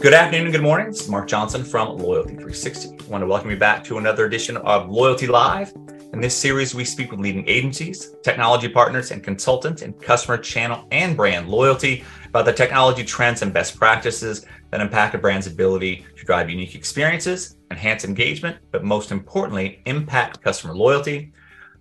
Good afternoon and good morning. This is Mark Johnson from Loyalty 360. I want to welcome you back to another edition of Loyalty Live. In this series, we speak with leading agencies, technology partners, and consultants in customer channel and brand loyalty about the technology trends and best practices that impact a brand's ability to drive unique experiences, enhance engagement, but most importantly, impact customer loyalty.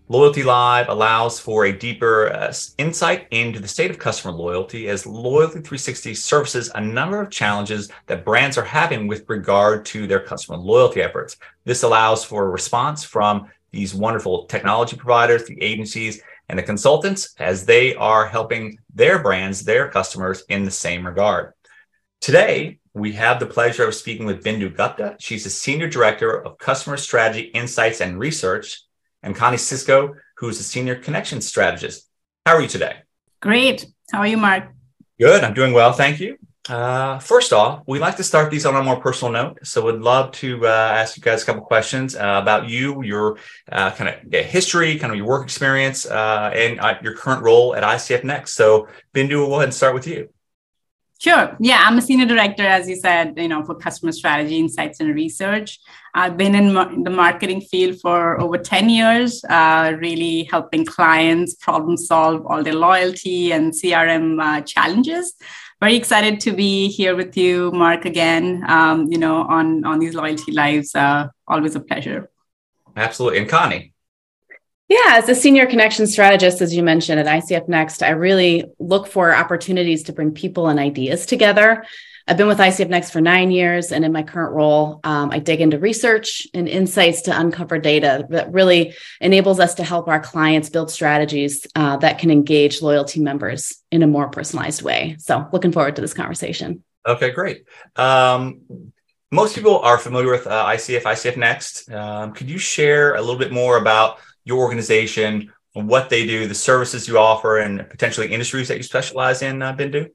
Loyalty Live allows for a deeper uh, insight into the state of customer loyalty as Loyalty 360 services a number of challenges that brands are having with regard to their customer loyalty efforts. This allows for a response from these wonderful technology providers, the agencies, and the consultants as they are helping their brands, their customers in the same regard. Today, we have the pleasure of speaking with Bindu Gupta. She's the Senior Director of Customer Strategy Insights and Research and Connie Sisco, who's a senior connection strategist. How are you today? Great. How are you, Mark? Good. I'm doing well. Thank you. Uh, first off, we'd like to start these on a more personal note. So, would love to uh, ask you guys a couple questions uh, about you, your uh, kind of history, kind of your work experience, uh, and uh, your current role at ICF Next. So, Bindu, we'll go ahead and start with you. Sure. Yeah, I'm a senior director, as you said, you know, for customer strategy, insights, and research. I've been in ma- the marketing field for over 10 years, uh, really helping clients problem solve all their loyalty and CRM uh, challenges. Very excited to be here with you, Mark, again, um, you know, on, on these loyalty lives. Uh, always a pleasure. Absolutely. And Connie? Yeah, as a senior connection strategist, as you mentioned at ICF Next, I really look for opportunities to bring people and ideas together. I've been with ICF Next for nine years, and in my current role, um, I dig into research and insights to uncover data that really enables us to help our clients build strategies uh, that can engage loyalty members in a more personalized way. So, looking forward to this conversation. Okay, great. Um, most people are familiar with uh, ICF, ICF Next. Um, could you share a little bit more about your organization, what they do, the services you offer, and potentially industries that you specialize in, uh, Bindu?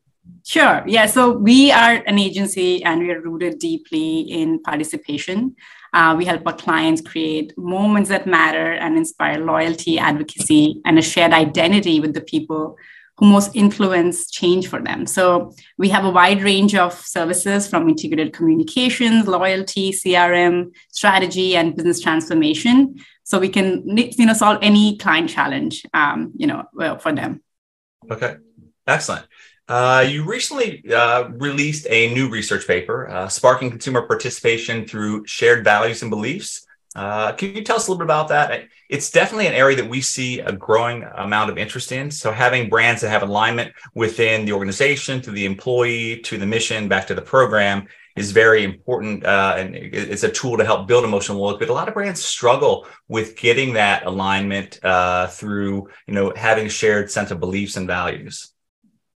Sure. Yeah. So we are an agency and we are rooted deeply in participation. Uh, we help our clients create moments that matter and inspire loyalty, advocacy, and a shared identity with the people most influence change for them. So we have a wide range of services from integrated communications, loyalty, CRM, strategy, and business transformation. So we can you know solve any client challenge um, you know for them. Okay. Excellent. Uh, you recently uh, released a new research paper uh, sparking consumer participation through shared values and beliefs uh, can you tell us a little bit about that it's definitely an area that we see a growing amount of interest in so having brands that have alignment within the organization to the employee to the mission back to the program is very important uh, and it's a tool to help build emotional loyalty. But a lot of brands struggle with getting that alignment uh, through, you know, having shared sense of beliefs and values.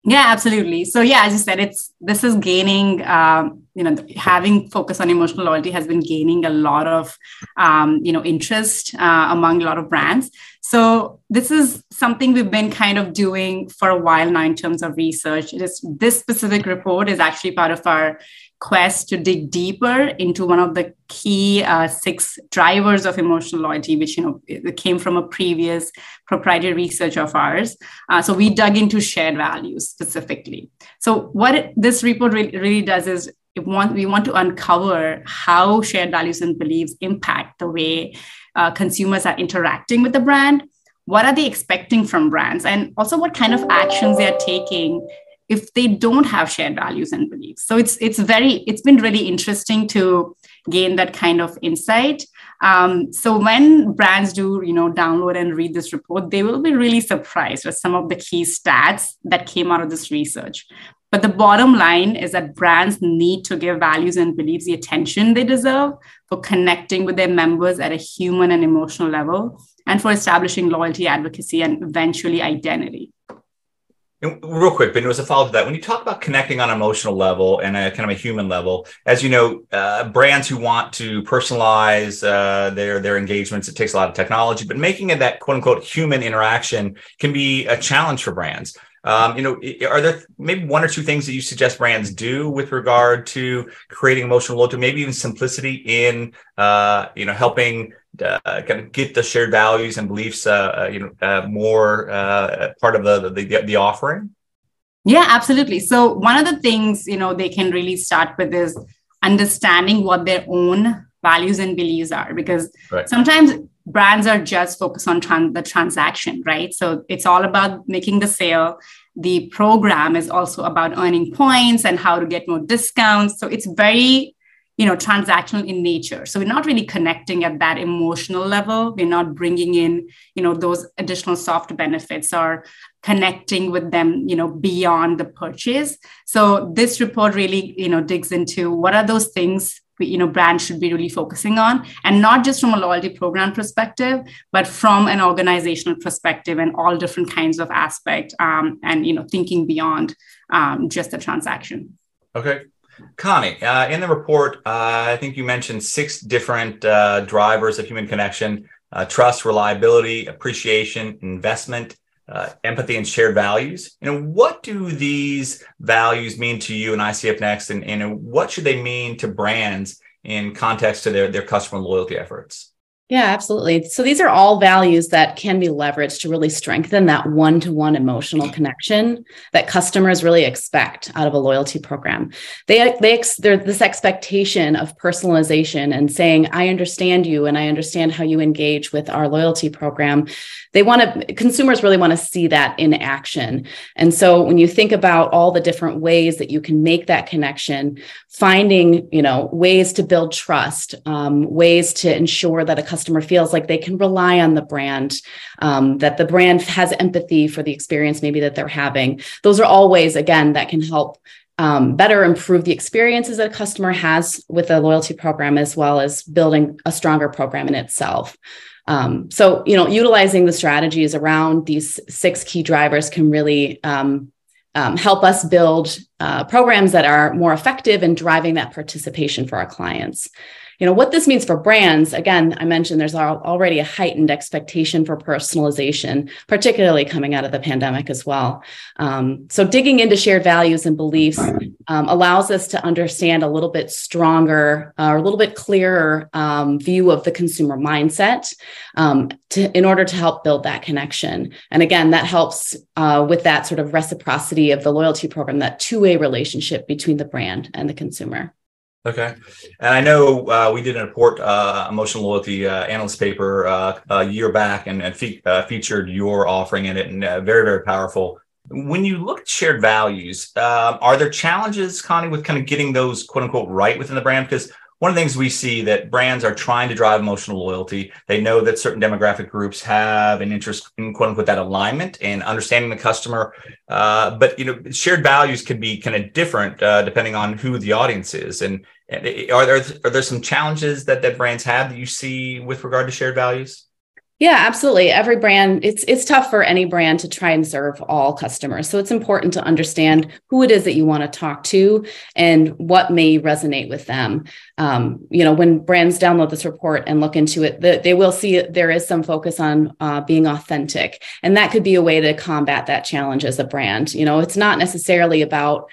Yeah, absolutely. So yeah, as you said, it's this is gaining. Um, you know, having focus on emotional loyalty has been gaining a lot of um, you know interest uh, among a lot of brands. So this is something we've been kind of doing for a while now in terms of research. It is this specific report is actually part of our quest to dig deeper into one of the key uh, six drivers of emotional loyalty, which you know came from a previous proprietary research of ours. Uh, so we dug into shared values specifically. So what it, this report really, really does is want, we want to uncover how shared values and beliefs impact the way uh, consumers are interacting with the brand. What are they expecting from brands, and also what kind of actions they are taking if they don't have shared values and beliefs. So it's it's very it's been really interesting to gain that kind of insight. Um, so when brands do you know download and read this report they will be really surprised with some of the key stats that came out of this research. But the bottom line is that brands need to give values and beliefs the attention they deserve for connecting with their members at a human and emotional level and for establishing loyalty advocacy and eventually identity and real quick, Ben, it was a follow to that. When you talk about connecting on an emotional level and a kind of a human level, as you know, uh, brands who want to personalize uh, their their engagements, it takes a lot of technology, but making it that quote unquote human interaction can be a challenge for brands. Um, you know, are there maybe one or two things that you suggest brands do with regard to creating emotional loyalty, maybe even simplicity in, uh, you know, helping uh, kind of get the shared values and beliefs, uh, uh you know, uh, more uh, part of the, the the offering? Yeah, absolutely. So one of the things you know they can really start with is understanding what their own values and beliefs are, because right. sometimes brands are just focused on the transaction, right? So it's all about making the sale. The program is also about earning points and how to get more discounts. So it's very you know transactional in nature so we're not really connecting at that emotional level we're not bringing in you know those additional soft benefits or connecting with them you know beyond the purchase so this report really you know digs into what are those things you know brands should be really focusing on and not just from a loyalty program perspective but from an organizational perspective and all different kinds of aspect um, and you know thinking beyond um, just the transaction. Okay. Connie, uh, in the report, uh, I think you mentioned six different uh, drivers of human connection uh, trust, reliability, appreciation, investment, uh, empathy, and shared values. You know, what do these values mean to you and ICF Next, and, and what should they mean to brands in context to their, their customer loyalty efforts? Yeah, absolutely. So these are all values that can be leveraged to really strengthen that one to one emotional connection that customers really expect out of a loyalty program. They, they, they're this expectation of personalization and saying, I understand you and I understand how you engage with our loyalty program. They want to, consumers really want to see that in action. And so when you think about all the different ways that you can make that connection, finding, you know, ways to build trust, um, ways to ensure that a customer feels like they can rely on the brand, um, that the brand has empathy for the experience maybe that they're having. Those are all ways, again, that can help um, better improve the experiences that a customer has with a loyalty program, as well as building a stronger program in itself. Um, so, you know, utilizing the strategies around these six key drivers can really um, um, help us build uh, programs that are more effective in driving that participation for our clients you know what this means for brands again i mentioned there's already a heightened expectation for personalization particularly coming out of the pandemic as well. Um, so digging into shared values and beliefs um, allows us to understand a little bit stronger uh, or a little bit clearer um, view of the consumer mindset um, to, in order to help build that connection. And again that helps uh, with that sort of reciprocity of the loyalty program that two-way relationship between the brand and the consumer Okay, and I know uh, we did an report, uh, emotional loyalty uh, analyst paper uh, a year back, and, and fe- uh, featured your offering in it, and uh, very very powerful. When you look at shared values, um, are there challenges, Connie, with kind of getting those quote unquote right within the brand? Because one of the things we see that brands are trying to drive emotional loyalty. They know that certain demographic groups have an interest in quote unquote that alignment and understanding the customer. Uh, but you know, shared values can be kind of different uh, depending on who the audience is. And are there are there some challenges that that brands have that you see with regard to shared values? Yeah, absolutely. Every brand, it's it's tough for any brand to try and serve all customers. So it's important to understand who it is that you want to talk to and what may resonate with them. Um, you know, when brands download this report and look into it, the, they will see there is some focus on uh, being authentic, and that could be a way to combat that challenge as a brand. You know, it's not necessarily about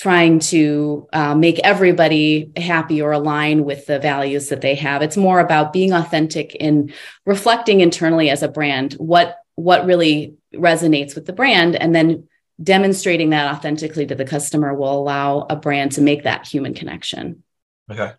trying to uh, make everybody happy or align with the values that they have. It's more about being authentic in reflecting internally as a brand what what really resonates with the brand, and then demonstrating that authentically to the customer will allow a brand to make that human connection. Okay.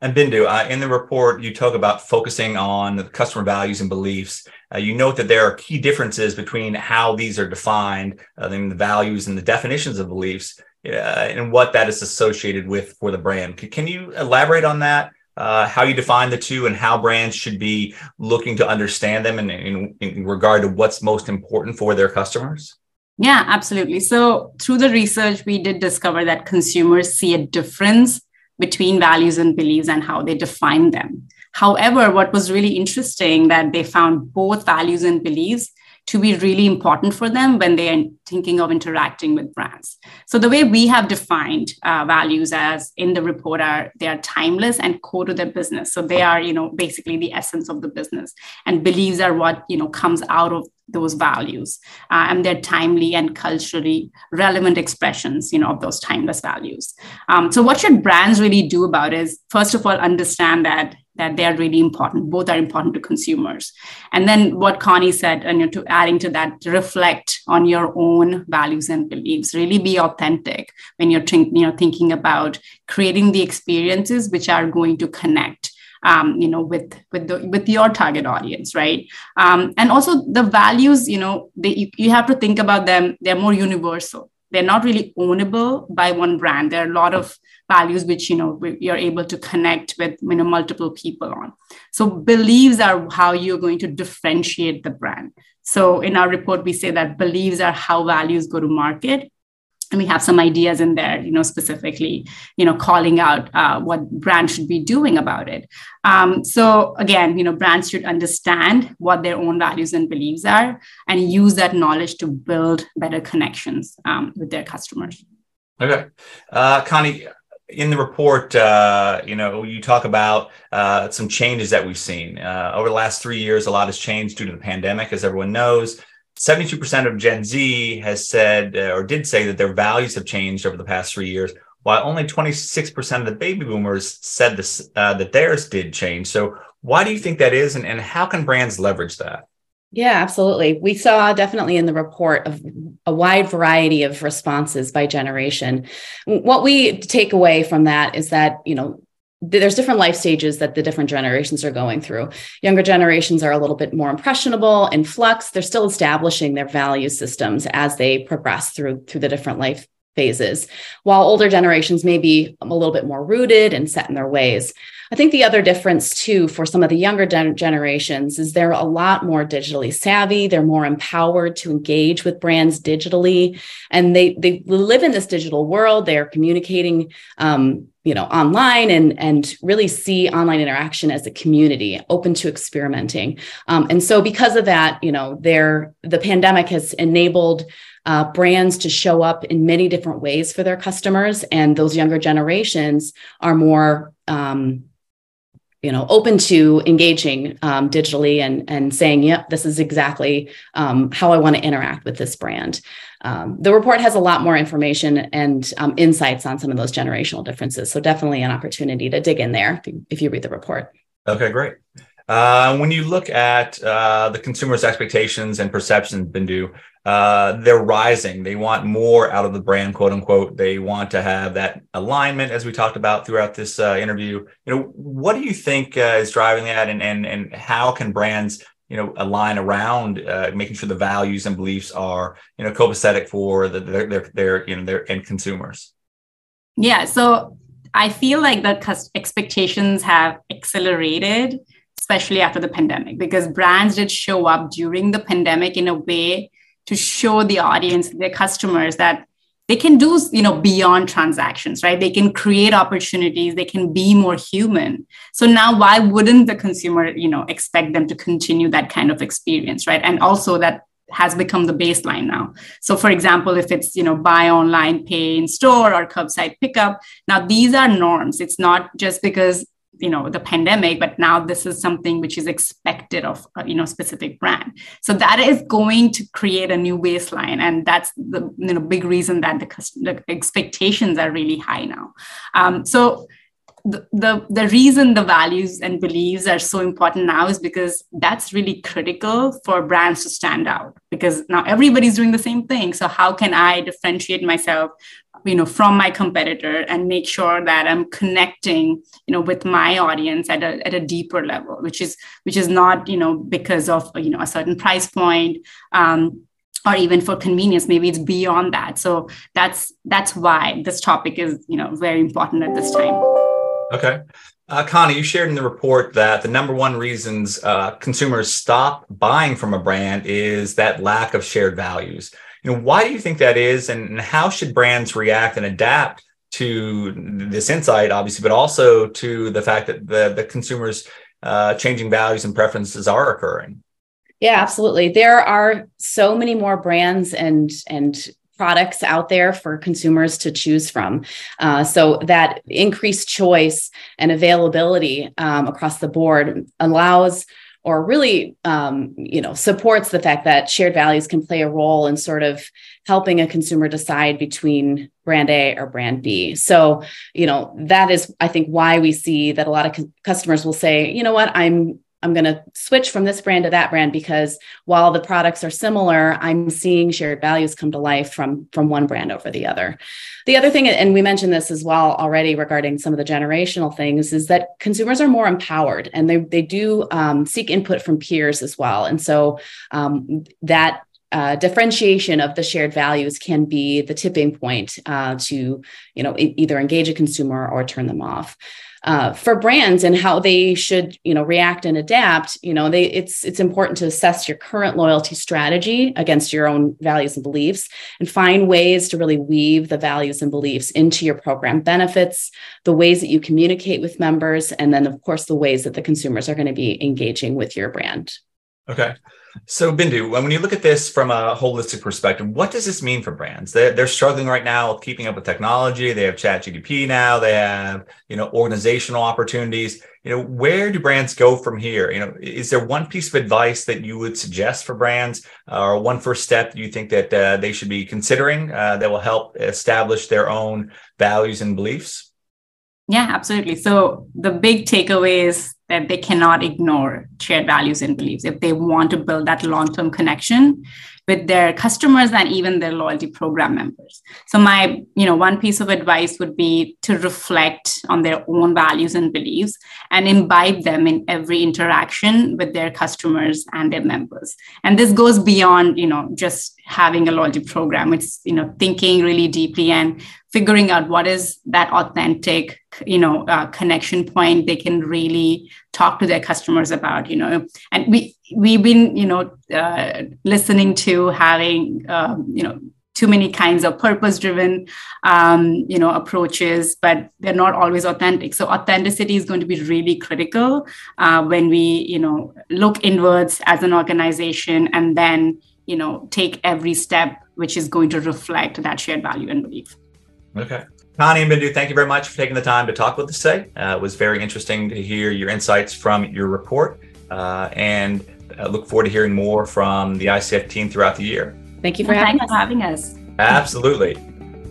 And Bindu, uh, in the report, you talk about focusing on the customer values and beliefs. Uh, you note that there are key differences between how these are defined, uh, the values and the definitions of beliefs uh, and what that is associated with for the brand. Can you elaborate on that? Uh, how you define the two and how brands should be looking to understand them in, in, in regard to what's most important for their customers? Yeah, absolutely. So, through the research, we did discover that consumers see a difference between values and beliefs and how they define them. However, what was really interesting that they found both values and beliefs to be really important for them when they are thinking of interacting with brands. So the way we have defined uh, values as in the report are they are timeless and core to their business. So they are you know basically the essence of the business, and beliefs are what you know comes out of those values uh, and they're timely and culturally relevant expressions you know of those timeless values um, so what should brands really do about is first of all understand that that they are really important. Both are important to consumers. And then what Connie said, and you know, to adding to that, reflect on your own values and beliefs. Really be authentic when you're think, you know thinking about creating the experiences which are going to connect um, you know with with the with your target audience right um, and also the values you know they, you, you have to think about them they're more universal they're not really ownable by one brand there are a lot of values which you know you're able to connect with you know multiple people on. So beliefs are how you're going to differentiate the brand. So in our report we say that beliefs are how values go to market. And we have some ideas in there you know specifically you know calling out uh, what brands should be doing about it. Um, so again you know brands should understand what their own values and beliefs are and use that knowledge to build better connections um, with their customers. Okay. Uh, connie in the report, uh, you know, you talk about uh, some changes that we've seen uh, over the last three years. A lot has changed due to the pandemic, as everyone knows. 72% of Gen Z has said uh, or did say that their values have changed over the past three years, while only 26% of the baby boomers said this, uh, that theirs did change. So, why do you think that is, and, and how can brands leverage that? Yeah, absolutely. We saw definitely in the report of a wide variety of responses by generation. What we take away from that is that, you know, there's different life stages that the different generations are going through. Younger generations are a little bit more impressionable in flux. They're still establishing their value systems as they progress through through the different life phases, while older generations may be a little bit more rooted and set in their ways. I think the other difference too for some of the younger generations is they're a lot more digitally savvy. They're more empowered to engage with brands digitally, and they they live in this digital world. They are communicating. Um, you know online and and really see online interaction as a community open to experimenting um, and so because of that you know there the pandemic has enabled uh, brands to show up in many different ways for their customers. And those younger generations are more um, you know open to engaging um, digitally and and saying yep this is exactly um, how i want to interact with this brand. Um, the report has a lot more information and um, insights on some of those generational differences. So definitely an opportunity to dig in there if you, if you read the report. Okay great. Uh, when you look at uh, the consumer's expectations and perceptions, Bindu, uh, they're rising. They want more out of the brand, quote unquote. They want to have that alignment, as we talked about throughout this uh, interview. You know, what do you think uh, is driving that, and and and how can brands, you know, align around uh, making sure the values and beliefs are, you know, copacetic for the, their, their their you know their end consumers? Yeah. So I feel like the expectations have accelerated especially after the pandemic, because brands did show up during the pandemic in a way to show the audience, their customers, that they can do you know beyond transactions right? They can create opportunities. They can be more human. So now why wouldn't the consumer you know expect them to continue that kind of experience right? And also that has become the baseline now. So for example if it's you know buy online pay in store or curbside pickup now these are norms. It's not just because you know the pandemic but now this is something which is expected of a, you know specific brand. So that is going to create a new baseline and that's the you know big reason that the, the expectations are really high now. Um, so the, the, the reason the values and beliefs are so important now is because that's really critical for brands to stand out because now everybody's doing the same thing. So how can i differentiate myself you know from my competitor and make sure that i'm connecting you know with my audience at a, at a deeper level which is which is not you know because of you know a certain price point um, or even for convenience maybe it's beyond that. So that's that's why this topic is you know very important at this time. Okay. Uh, Connie, you shared in the report that the number one reasons uh, consumers stop buying from a brand is that lack of shared values. You know, why do you think that is, and how should brands react and adapt to this insight, obviously, but also to the fact that the the consumers' uh, changing values and preferences are occurring? Yeah, absolutely. There are so many more brands and and products out there for consumers to choose from. Uh, so that increased choice and availability um, across the board allows or really um, you know supports the fact that shared values can play a role in sort of helping a consumer decide between brand A or brand B. So, you know, that is I think why we see that a lot of customers will say, you know what, I'm I'm going to switch from this brand to that brand because while the products are similar, I'm seeing shared values come to life from from one brand over the other. The other thing, and we mentioned this as well already regarding some of the generational things, is that consumers are more empowered and they they do um, seek input from peers as well, and so um, that uh, differentiation of the shared values can be the tipping point uh, to you know either engage a consumer or turn them off. Uh, for brands and how they should you know react and adapt you know they it's it's important to assess your current loyalty strategy against your own values and beliefs and find ways to really weave the values and beliefs into your program benefits the ways that you communicate with members and then of course the ways that the consumers are going to be engaging with your brand. Okay so, Bindu, when you look at this from a holistic perspective, what does this mean for brands? They're, they're struggling right now with keeping up with technology. They have Chat GDP now. They have, you know, organizational opportunities. You know, where do brands go from here? You know, is there one piece of advice that you would suggest for brands, uh, or one first step you think that uh, they should be considering uh, that will help establish their own values and beliefs? Yeah, absolutely. So the big takeaway is that they cannot ignore shared values and beliefs. If they want to build that long-term connection with their customers and even their loyalty program members. So my you know one piece of advice would be to reflect on their own values and beliefs and imbibe them in every interaction with their customers and their members. And this goes beyond you know just having a loyalty program. It's you know thinking really deeply and figuring out what is that authentic you know uh, connection point they can really talk to their customers about you know. And we we've been you know uh, listening to having um, you know too many kinds of purpose driven um, you know approaches but they're not always authentic. So authenticity is going to be really critical uh, when we you know look inwards as an organization and then you know take every step which is going to reflect that shared value and belief. Okay Connie and Bindu, thank you very much for taking the time to talk with us today. Uh, it was very interesting to hear your insights from your report, uh, and I look forward to hearing more from the ICF team throughout the year. Thank you for, having, us. having us. Absolutely.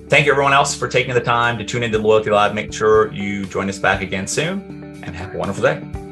Thank you, everyone else, for taking the time to tune into Loyalty Live. Make sure you join us back again soon, and have a wonderful day.